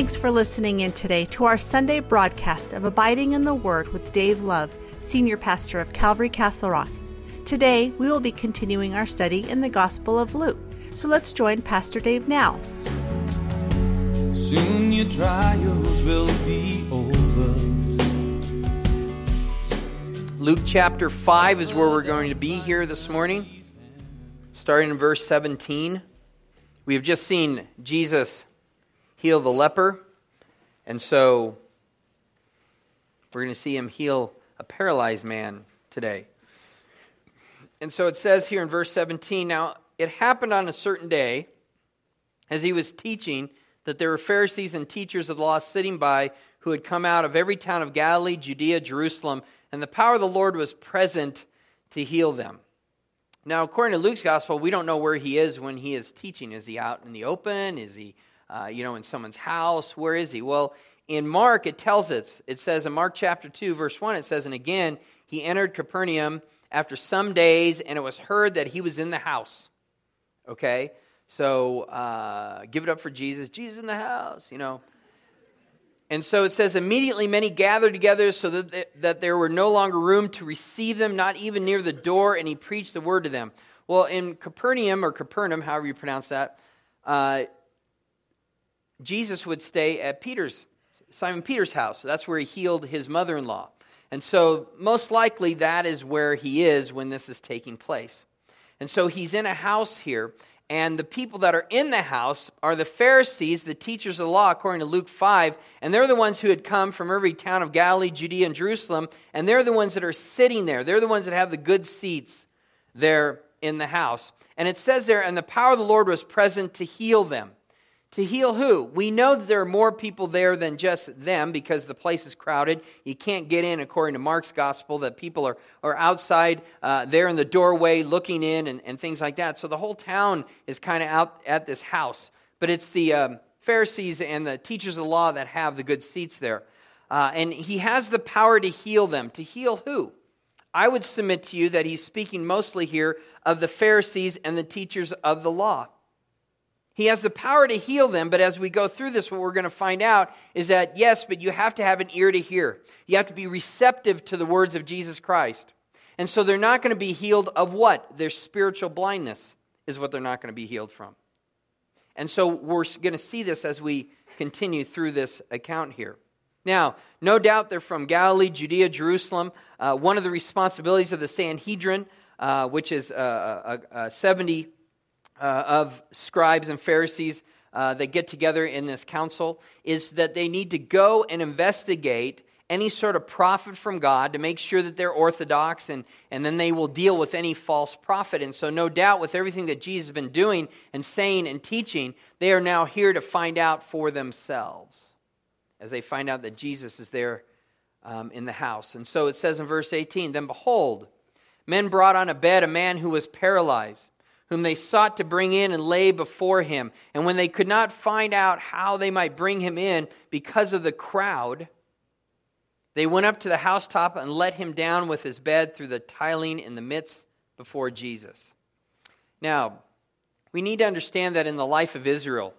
Thanks for listening in today to our Sunday broadcast of Abiding in the Word with Dave Love, Senior Pastor of Calvary Castle Rock. Today, we will be continuing our study in the Gospel of Luke. So let's join Pastor Dave now. Soon your trials will be over. Luke chapter 5 is where we're going to be here this morning, starting in verse 17. We have just seen Jesus heal the leper, and so we're going to see him heal a paralyzed man today. And so it says here in verse 17 Now it happened on a certain day, as he was teaching, that there were Pharisees and teachers of the law sitting by who had come out of every town of Galilee, Judea, Jerusalem, and the power of the Lord was present to heal them. Now, according to Luke's gospel, we don't know where he is when he is teaching. Is he out in the open? Is he, uh, you know, in someone's house? Where is he? Well, in Mark, it tells us, it says in Mark chapter 2, verse 1, it says, And again, he entered Capernaum after some days, and it was heard that he was in the house. Okay? So uh, give it up for Jesus. Jesus in the house, you know. And so it says, immediately many gathered together so that, that there were no longer room to receive them, not even near the door, and he preached the word to them. Well, in Capernaum, or Capernaum, however you pronounce that, uh, Jesus would stay at Peter's, Simon Peter's house. That's where he healed his mother in law. And so, most likely, that is where he is when this is taking place. And so, he's in a house here, and the people that are in the house are the Pharisees, the teachers of the law, according to Luke 5, and they're the ones who had come from every town of Galilee, Judea, and Jerusalem, and they're the ones that are sitting there. They're the ones that have the good seats there in the house. And it says there, and the power of the Lord was present to heal them. To heal who? We know that there are more people there than just them because the place is crowded. You can't get in, according to Mark's gospel, that people are, are outside uh, there in the doorway looking in and, and things like that. So the whole town is kind of out at this house. But it's the um, Pharisees and the teachers of the law that have the good seats there. Uh, and he has the power to heal them. To heal who? I would submit to you that he's speaking mostly here of the Pharisees and the teachers of the law. He has the power to heal them, but as we go through this, what we're going to find out is that, yes, but you have to have an ear to hear. You have to be receptive to the words of Jesus Christ. And so they're not going to be healed of what? Their spiritual blindness is what they're not going to be healed from. And so we're going to see this as we continue through this account here. Now, no doubt they're from Galilee, Judea, Jerusalem. Uh, one of the responsibilities of the Sanhedrin, uh, which is uh, 70 uh, of scribes and Pharisees uh, that get together in this council is that they need to go and investigate any sort of prophet from God to make sure that they're orthodox, and, and then they will deal with any false prophet. And so, no doubt, with everything that Jesus has been doing and saying and teaching, they are now here to find out for themselves as they find out that Jesus is there um, in the house. And so it says in verse 18 Then behold, men brought on a bed a man who was paralyzed whom they sought to bring in and lay before him. And when they could not find out how they might bring him in because of the crowd, they went up to the housetop and let him down with his bed through the tiling in the midst before Jesus. Now, we need to understand that in the life of Israel,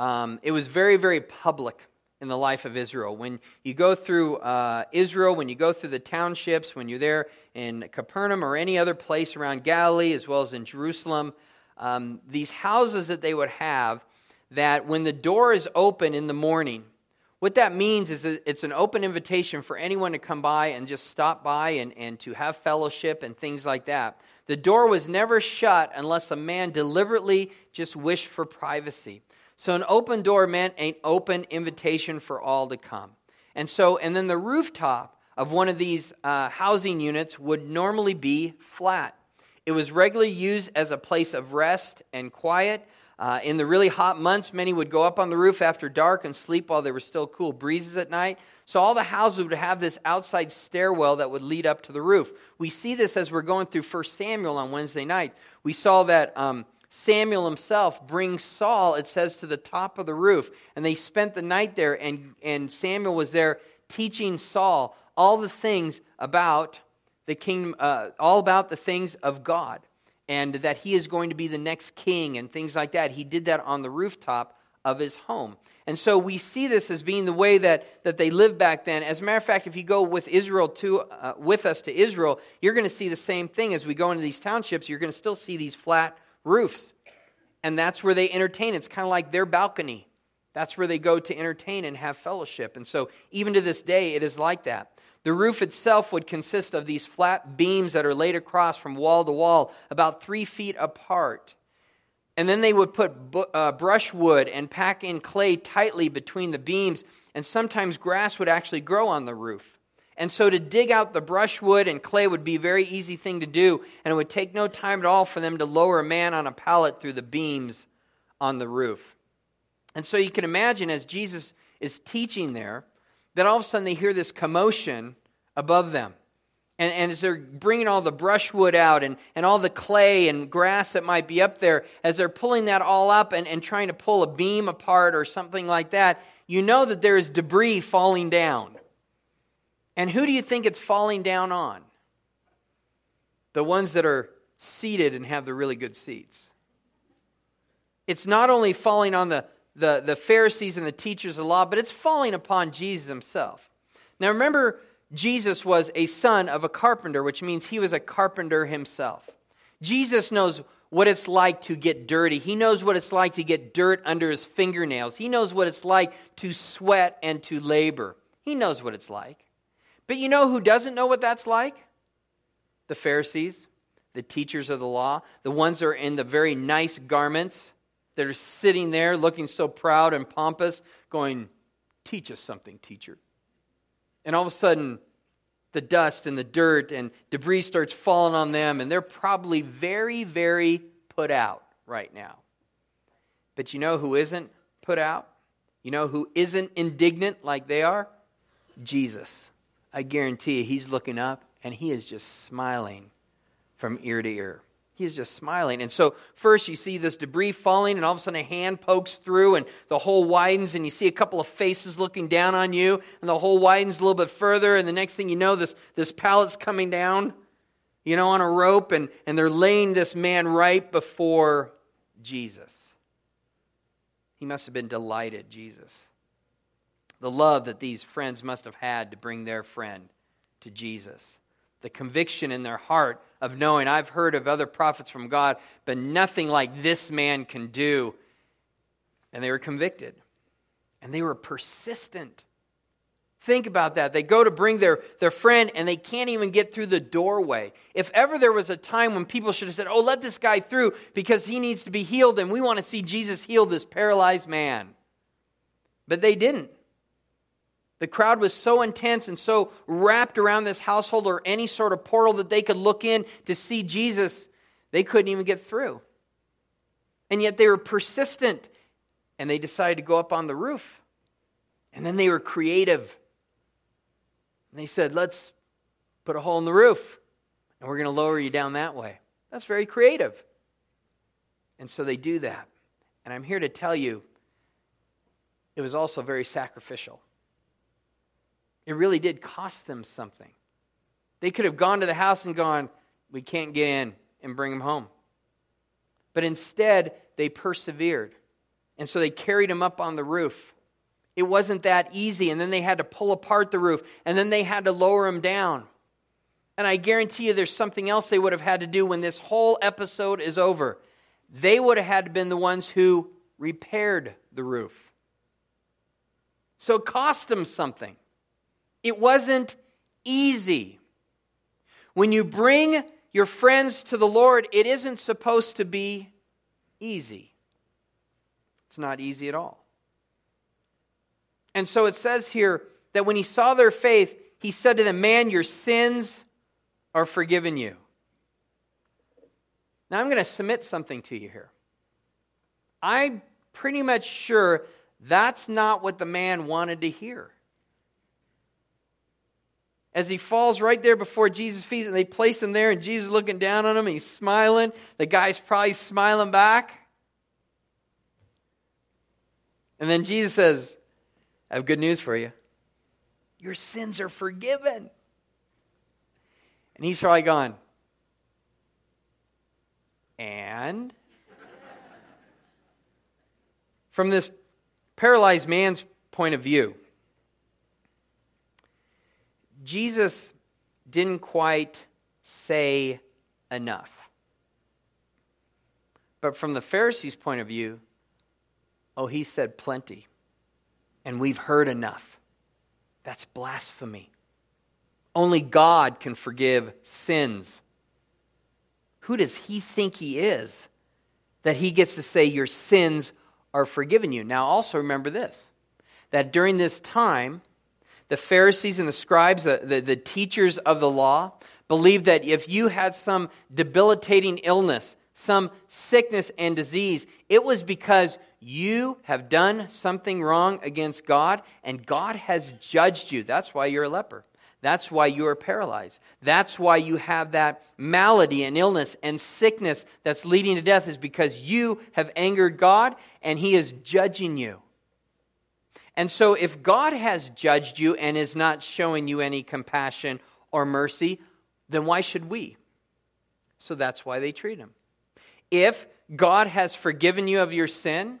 um, it was very, very public in the life of Israel. When you go through uh, Israel, when you go through the townships, when you're there in Capernaum or any other place around Galilee, as well as in Jerusalem, um, these houses that they would have, that when the door is open in the morning, what that means is that it's an open invitation for anyone to come by and just stop by and, and to have fellowship and things like that. The door was never shut unless a man deliberately just wished for privacy. So an open door meant an open invitation for all to come. And so, and then the rooftop of one of these uh, housing units would normally be flat. It was regularly used as a place of rest and quiet. Uh, in the really hot months, many would go up on the roof after dark and sleep while there were still cool breezes at night. So all the houses would have this outside stairwell that would lead up to the roof. We see this as we're going through 1 Samuel on Wednesday night. We saw that um, Samuel himself brings Saul, it says, to the top of the roof. And they spent the night there, and, and Samuel was there teaching Saul all the things about the kingdom, uh, all about the things of God, and that he is going to be the next king and things like that. He did that on the rooftop of his home. And so we see this as being the way that, that they lived back then. As a matter of fact, if you go with Israel to, uh, with us to Israel, you're going to see the same thing as we go into these townships. You're going to still see these flat roofs. And that's where they entertain. It's kind of like their balcony. That's where they go to entertain and have fellowship. And so, even to this day, it is like that. The roof itself would consist of these flat beams that are laid across from wall to wall, about three feet apart. And then they would put uh, brushwood and pack in clay tightly between the beams, and sometimes grass would actually grow on the roof. And so to dig out the brushwood and clay would be a very easy thing to do, and it would take no time at all for them to lower a man on a pallet through the beams on the roof. And so you can imagine as Jesus is teaching there, that all of a sudden they hear this commotion above them. And, and, as they're bringing all the brushwood out and, and all the clay and grass that might be up there, as they're pulling that all up and, and trying to pull a beam apart or something like that, you know that there is debris falling down. And who do you think it's falling down on? The ones that are seated and have the really good seats. It's not only falling on the, the, the Pharisees and the teachers of the law, but it's falling upon Jesus himself. Now remember, Jesus was a son of a carpenter, which means he was a carpenter himself. Jesus knows what it's like to get dirty. He knows what it's like to get dirt under his fingernails. He knows what it's like to sweat and to labor. He knows what it's like. But you know who doesn't know what that's like? The Pharisees, the teachers of the law, the ones that are in the very nice garments that are sitting there looking so proud and pompous, going, Teach us something, teacher. And all of a sudden, the dust and the dirt and debris starts falling on them, and they're probably very, very put out right now. But you know who isn't put out? You know who isn't indignant like they are? Jesus. I guarantee you, he's looking up and he is just smiling from ear to ear. He's just smiling. And so, first, you see this debris falling, and all of a sudden, a hand pokes through, and the hole widens, and you see a couple of faces looking down on you, and the hole widens a little bit further, and the next thing you know, this, this pallet's coming down, you know, on a rope, and, and they're laying this man right before Jesus. He must have been delighted, Jesus. The love that these friends must have had to bring their friend to Jesus the conviction in their heart of knowing, I've heard of other prophets from God, but nothing like this man can do. And they were convicted. And they were persistent. Think about that. They go to bring their, their friend and they can't even get through the doorway. If ever there was a time when people should have said, Oh, let this guy through because he needs to be healed and we want to see Jesus heal this paralyzed man. But they didn't. The crowd was so intense and so wrapped around this household or any sort of portal that they could look in to see Jesus, they couldn't even get through. And yet they were persistent and they decided to go up on the roof. And then they were creative. And they said, Let's put a hole in the roof and we're going to lower you down that way. That's very creative. And so they do that. And I'm here to tell you, it was also very sacrificial. It really did cost them something. They could have gone to the house and gone, We can't get in and bring him home. But instead, they persevered. And so they carried him up on the roof. It wasn't that easy. And then they had to pull apart the roof. And then they had to lower him down. And I guarantee you there's something else they would have had to do when this whole episode is over. They would have had to been the ones who repaired the roof. So it cost them something. It wasn't easy. When you bring your friends to the Lord, it isn't supposed to be easy. It's not easy at all. And so it says here that when he saw their faith, he said to them, Man, your sins are forgiven you. Now I'm going to submit something to you here. I'm pretty much sure that's not what the man wanted to hear as he falls right there before Jesus' feet, and they place him there, and Jesus looking down on him, and he's smiling. The guy's probably smiling back. And then Jesus says, I have good news for you. Your sins are forgiven. And he's probably gone. And from this paralyzed man's point of view, Jesus didn't quite say enough. But from the Pharisees' point of view, oh, he said plenty. And we've heard enough. That's blasphemy. Only God can forgive sins. Who does he think he is that he gets to say, Your sins are forgiven you? Now, also remember this that during this time, the Pharisees and the scribes, the, the, the teachers of the law, believed that if you had some debilitating illness, some sickness and disease, it was because you have done something wrong against God and God has judged you. That's why you're a leper. That's why you are paralyzed. That's why you have that malady and illness and sickness that's leading to death, is because you have angered God and He is judging you. And so, if God has judged you and is not showing you any compassion or mercy, then why should we? So that's why they treat him. If God has forgiven you of your sin,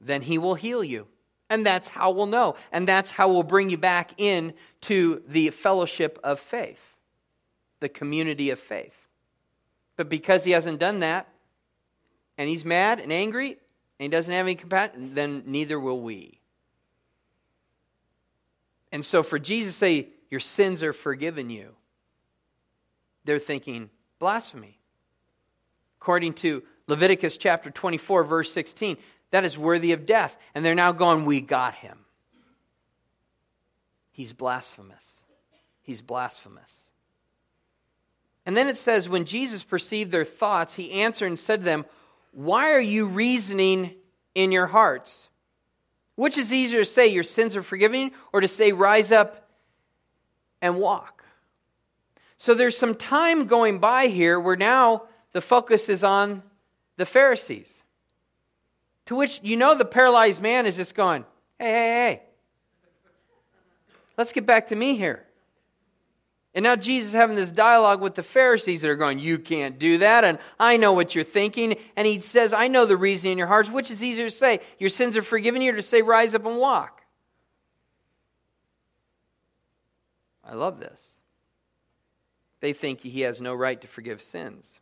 then he will heal you. And that's how we'll know. And that's how we'll bring you back in to the fellowship of faith, the community of faith. But because he hasn't done that, and he's mad and angry, and he doesn't have any compassion, then neither will we. And so for Jesus to say, Your sins are forgiven you, they're thinking blasphemy. According to Leviticus chapter 24, verse 16, that is worthy of death. And they're now going, We got him. He's blasphemous. He's blasphemous. And then it says, When Jesus perceived their thoughts, he answered and said to them, Why are you reasoning in your hearts? Which is easier to say, Your sins are forgiven, or to say, Rise up and walk? So there's some time going by here where now the focus is on the Pharisees. To which you know the paralyzed man is just going, Hey, hey, hey, let's get back to me here. And now Jesus is having this dialogue with the Pharisees that are going, You can't do that, and I know what you're thinking. And he says, I know the reason in your hearts. Which is easier to say, Your sins are forgiven you, or to say, Rise up and walk? I love this. They think he has no right to forgive sins.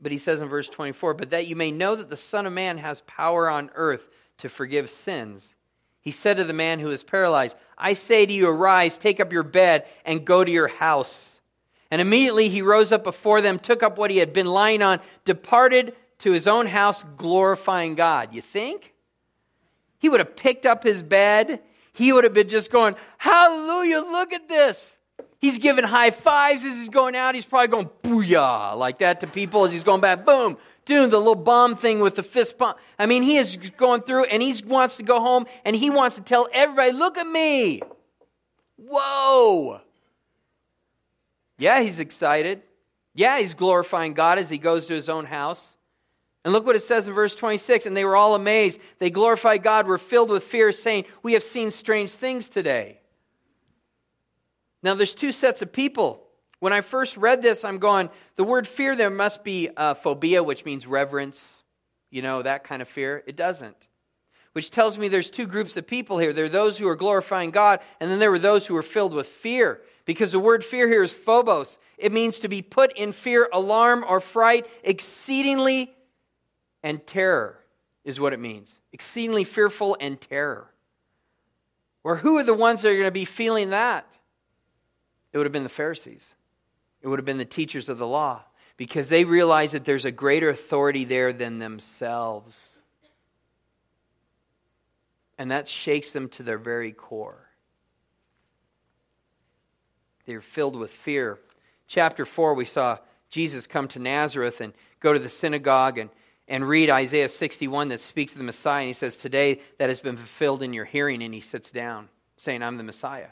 But he says in verse 24, But that you may know that the Son of Man has power on earth to forgive sins he said to the man who was paralyzed, I say to you, arise, take up your bed, and go to your house. And immediately he rose up before them, took up what he had been lying on, departed to his own house, glorifying God. You think? He would have picked up his bed. He would have been just going, Hallelujah, look at this. He's giving high fives as he's going out. He's probably going booyah like that to people as he's going back. Boom, doing the little bomb thing with the fist pump. I mean, he is going through and he wants to go home and he wants to tell everybody, look at me. Whoa. Yeah, he's excited. Yeah, he's glorifying God as he goes to his own house. And look what it says in verse 26 and they were all amazed. They glorified God, were filled with fear, saying, We have seen strange things today. Now, there's two sets of people when I first read this, I'm going, the word fear there must be uh, phobia, which means reverence, you know, that kind of fear. It doesn't. Which tells me there's two groups of people here. There are those who are glorifying God, and then there were those who were filled with fear. Because the word fear here is phobos. It means to be put in fear, alarm, or fright, exceedingly, and terror is what it means. Exceedingly fearful and terror. Or who are the ones that are going to be feeling that? It would have been the Pharisees. It would have been the teachers of the law because they realize that there's a greater authority there than themselves. And that shakes them to their very core. They're filled with fear. Chapter 4, we saw Jesus come to Nazareth and go to the synagogue and, and read Isaiah 61 that speaks of the Messiah. And he says, Today that has been fulfilled in your hearing. And he sits down, saying, I'm the Messiah.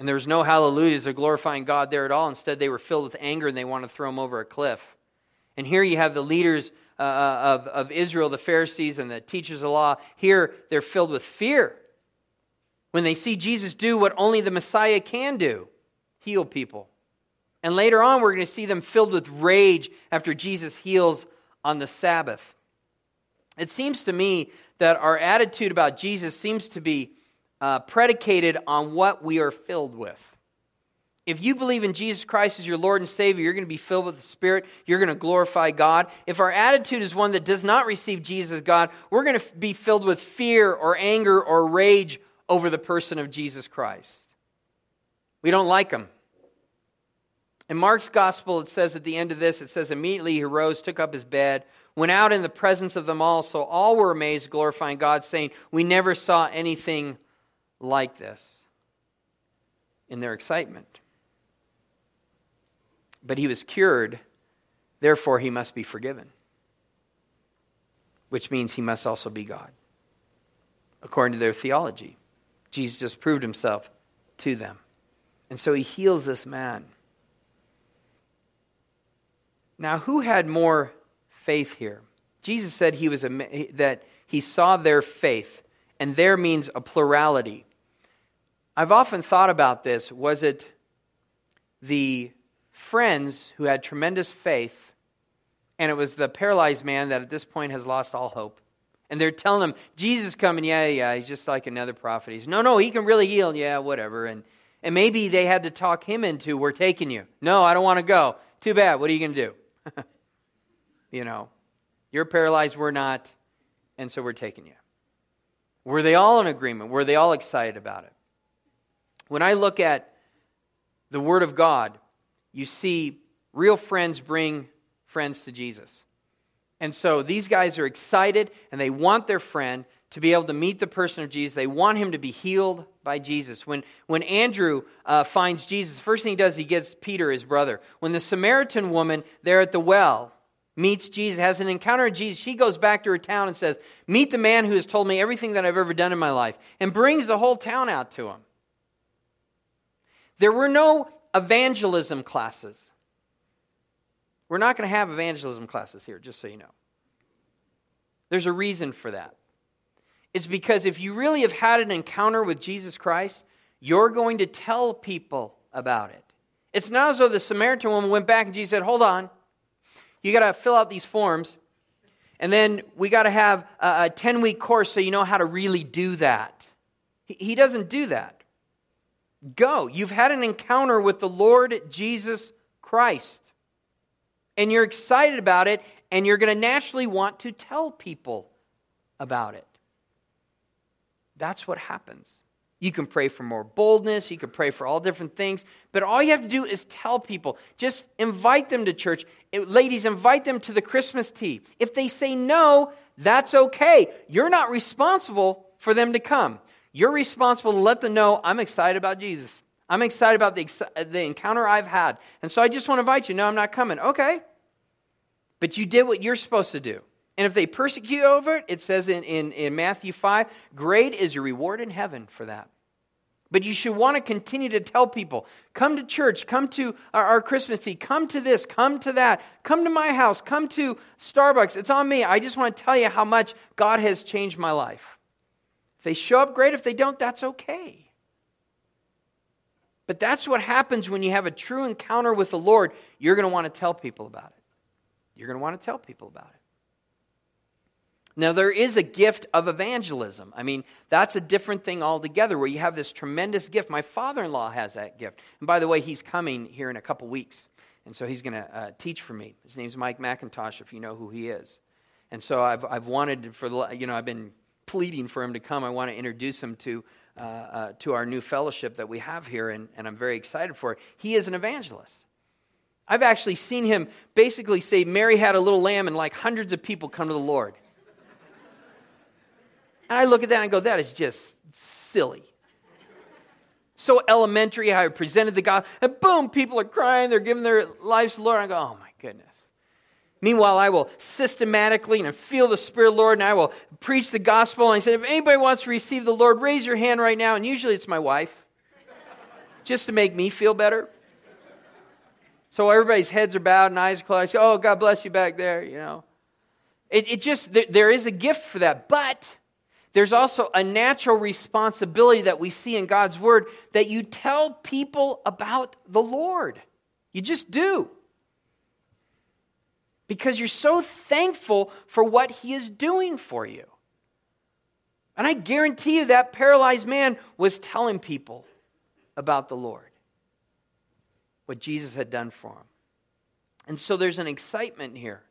And there was no hallelujahs or glorifying God there at all. Instead, they were filled with anger and they wanted to throw him over a cliff. And here you have the leaders uh, uh, of, of Israel, the Pharisees and the teachers of the law. Here, they're filled with fear when they see Jesus do what only the Messiah can do heal people. And later on, we're going to see them filled with rage after Jesus heals on the Sabbath. It seems to me that our attitude about Jesus seems to be uh, predicated on what we are filled with. If you believe in Jesus Christ as your Lord and Savior, you're going to be filled with the Spirit. You're going to glorify God. If our attitude is one that does not receive Jesus God, we're going to be filled with fear or anger or rage over the person of Jesus Christ. We don't like him. In Mark's gospel, it says at the end of this, it says, Immediately he rose, took up his bed, went out in the presence of them all. So all were amazed, glorifying God, saying, We never saw anything like this in their excitement. But he was cured, therefore he must be forgiven, which means he must also be God, according to their theology. Jesus just proved himself to them. And so he heals this man. Now, who had more faith here? Jesus said he was that he saw their faith, and there means a plurality. I've often thought about this. Was it the friends who had tremendous faith, and it was the paralyzed man that at this point has lost all hope? And they're telling him, Jesus coming, yeah, yeah, he's just like another prophet. He's, no, no, he can really heal, yeah, whatever. And, and maybe they had to talk him into, we're taking you. No, I don't want to go. Too bad. What are you going to do? you know, you're paralyzed, we're not, and so we're taking you. Were they all in agreement? Were they all excited about it? When I look at the Word of God, you see real friends bring friends to Jesus. And so these guys are excited and they want their friend to be able to meet the person of Jesus. They want him to be healed by Jesus. When, when Andrew uh, finds Jesus, the first thing he does, he gets Peter, his brother. When the Samaritan woman there at the well meets Jesus, has an encounter with Jesus, she goes back to her town and says, Meet the man who has told me everything that I've ever done in my life, and brings the whole town out to him. There were no evangelism classes. We're not going to have evangelism classes here, just so you know. There's a reason for that. It's because if you really have had an encounter with Jesus Christ, you're going to tell people about it. It's not as though the Samaritan woman went back and Jesus said, Hold on, you got to fill out these forms, and then we got to have a 10 week course so you know how to really do that. He doesn't do that. Go. You've had an encounter with the Lord Jesus Christ, and you're excited about it, and you're going to naturally want to tell people about it. That's what happens. You can pray for more boldness. You can pray for all different things. But all you have to do is tell people. Just invite them to church. Ladies, invite them to the Christmas tea. If they say no, that's okay. You're not responsible for them to come. You're responsible to let them know I'm excited about Jesus. I'm excited about the, the encounter I've had. And so I just want to invite you. No, I'm not coming. Okay. But you did what you're supposed to do. And if they persecute you over it, it says in, in, in Matthew 5, great is your reward in heaven for that. But you should want to continue to tell people come to church, come to our, our, Christmas tea, come to this, come to that, come to my house, come to Starbucks. It's on me. I just want to tell you how much God has changed my life. If they show up, great. If they don't, that's okay. But that's what happens when you have a true encounter with the Lord. You're going to want to tell people about it. You're going to want to tell people about it. Now, there is a gift of evangelism. I mean, that's a different thing altogether where you have this tremendous gift. My father in law has that gift. And by the way, he's coming here in a couple weeks. And so he's going to uh, teach for me. His name's Mike MacIntosh, if you know who he is. And so I've, I've wanted for the, you know, I've been pleading for him to come. I want to introduce him to, uh, uh, to our new fellowship that we have here, and, and I'm very excited for it. He is an evangelist. I've actually seen him basically say, Mary had a little lamb, and like hundreds of people come to the Lord. And I look at that and go, that is just silly. So elementary how I presented the God, and boom, people are crying, they're giving their lives to the Lord. I go, oh my goodness. Meanwhile, I will systematically and feel the Spirit of the Lord, and I will preach the gospel. And I said, if anybody wants to receive the Lord, raise your hand right now. And usually it's my wife, just to make me feel better. So everybody's heads are bowed and eyes are closed. Oh, God bless you back there, you know. It, it just, there is a gift for that. But there's also a natural responsibility that we see in God's word that you tell people about the Lord. You just do. Because you're so thankful for what he is doing for you. And I guarantee you that paralyzed man was telling people about the Lord, what Jesus had done for him. And so there's an excitement here.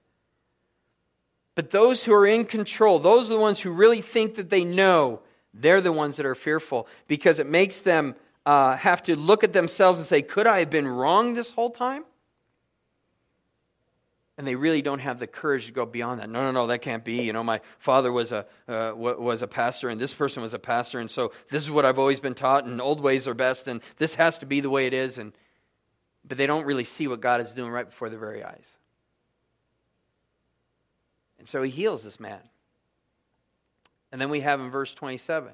But those who are in control, those are the ones who really think that they know, they're the ones that are fearful because it makes them uh, have to look at themselves and say, Could I have been wrong this whole time? And they really don't have the courage to go beyond that. No, no, no, that can't be. You know, my father was a uh, was a pastor, and this person was a pastor, and so this is what I've always been taught, and old ways are best, and this has to be the way it is. And but they don't really see what God is doing right before their very eyes. And so He heals this man. And then we have in verse 27.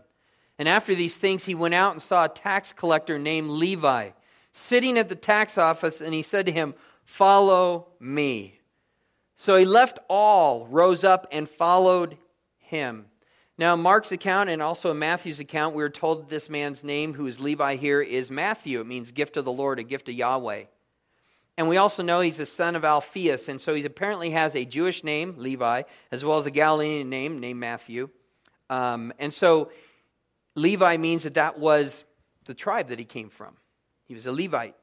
And after these things, he went out and saw a tax collector named Levi sitting at the tax office, and he said to him, Follow me. So he left all, rose up, and followed him. Now, Mark's account and also Matthew's account, we are told this man's name, who is Levi here, is Matthew. It means gift of the Lord, a gift of Yahweh. And we also know he's the son of Alphaeus, and so he apparently has a Jewish name, Levi, as well as a Galilean name named Matthew. Um, and so Levi means that that was the tribe that he came from. He was a Levite.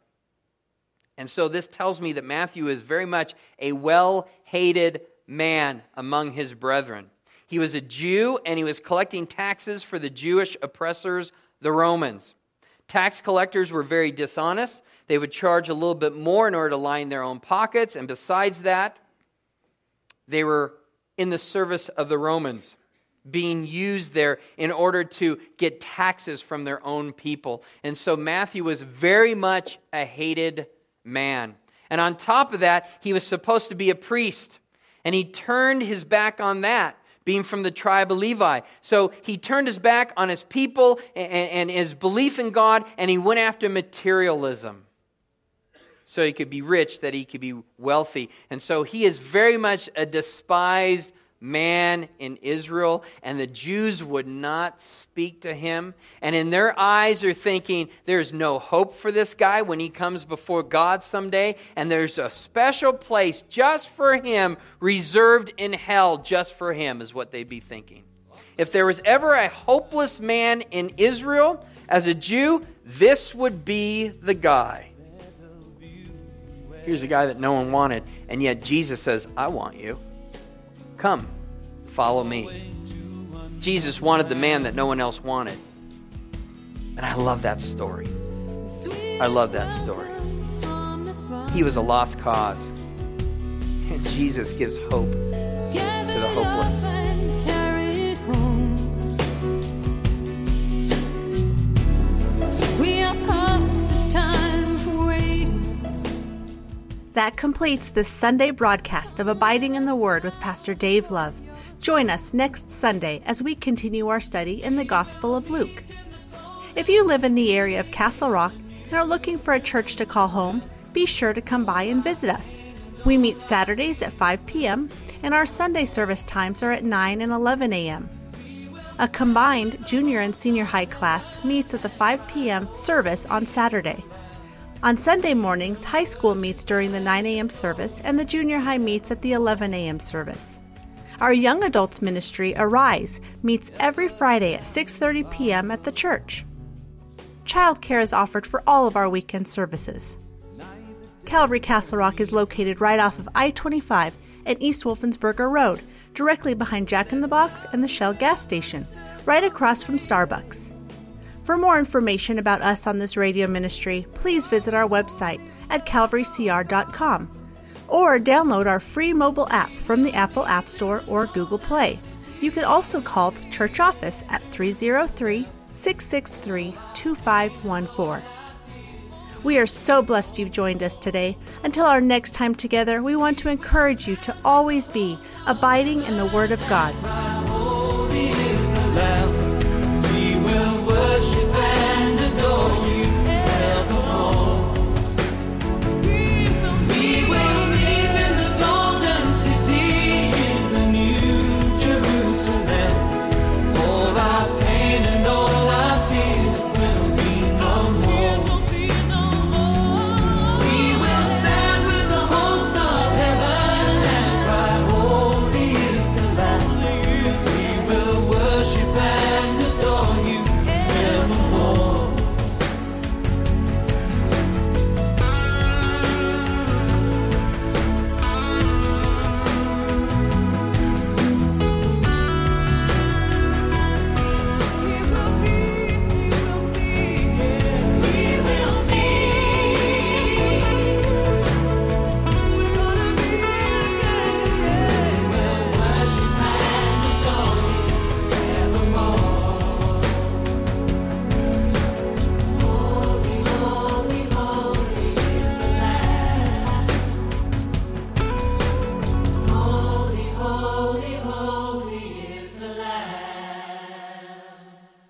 And so this tells me that Matthew is very much a well hated man among his brethren. He was a Jew and he was collecting taxes for the Jewish oppressors, the Romans. Tax collectors were very dishonest. They would charge a little bit more in order to line their own pockets. And besides that, they were in the service of the Romans being used there in order to get taxes from their own people. And so Matthew was very much a hated man. And on top of that, he was supposed to be a priest. And he turned his back on that, being from the tribe of Levi. So he turned his back on his people and, his belief in God, and he went after materialism. So he could be rich, that he could be wealthy. And so he is very much a despised man in Israel, and the Jews would not speak to him. And in their eyes, are thinking, there's no hope for this guy when he comes before God someday, and there's a special place just for him, reserved in hell just for him, is what they'd be thinking. If there was ever a hopeless man in Israel as a Jew, this would be the guy. Here's a guy that no one wanted, and yet Jesus says, I want you. Come, follow me. Jesus wanted the man that no one else wanted. And I love that story. I love that story. He was a lost cause. And Jesus gives hope That completes this Sunday broadcast of Abiding in the Word with Pastor Dave Love. Join us next Sunday as we continue our study in the Gospel of Luke. If you live in the area of Castle Rock and are looking for a church to call home, be sure to come by and visit us. We meet Saturdays at 5 p.m., and our Sunday service times are at 9 and 11 a.m. A combined junior and senior high class meets at the 5 p.m. service on Saturday. On Sunday mornings, high school meets during the 9 a.m. service and the junior high meets at the 11 a.m. service. Our young adults ministry Arise meets every Friday at 6:30 p.m. at the church. Childcare is offered for all of our weekend services. Calvary Castle Rock is located right off of I-25 and East Wolfensberger Road, directly behind Jack in the Box and the Shell gas station, right across from Starbucks. For more information about us on this radio ministry, please visit our website at calvarycr.com or download our free mobile app from the Apple App Store or Google Play. You can also call the church office at 303 663 2514. We are so blessed you've joined us today. Until our next time together, we want to encourage you to always be abiding in the Word of God.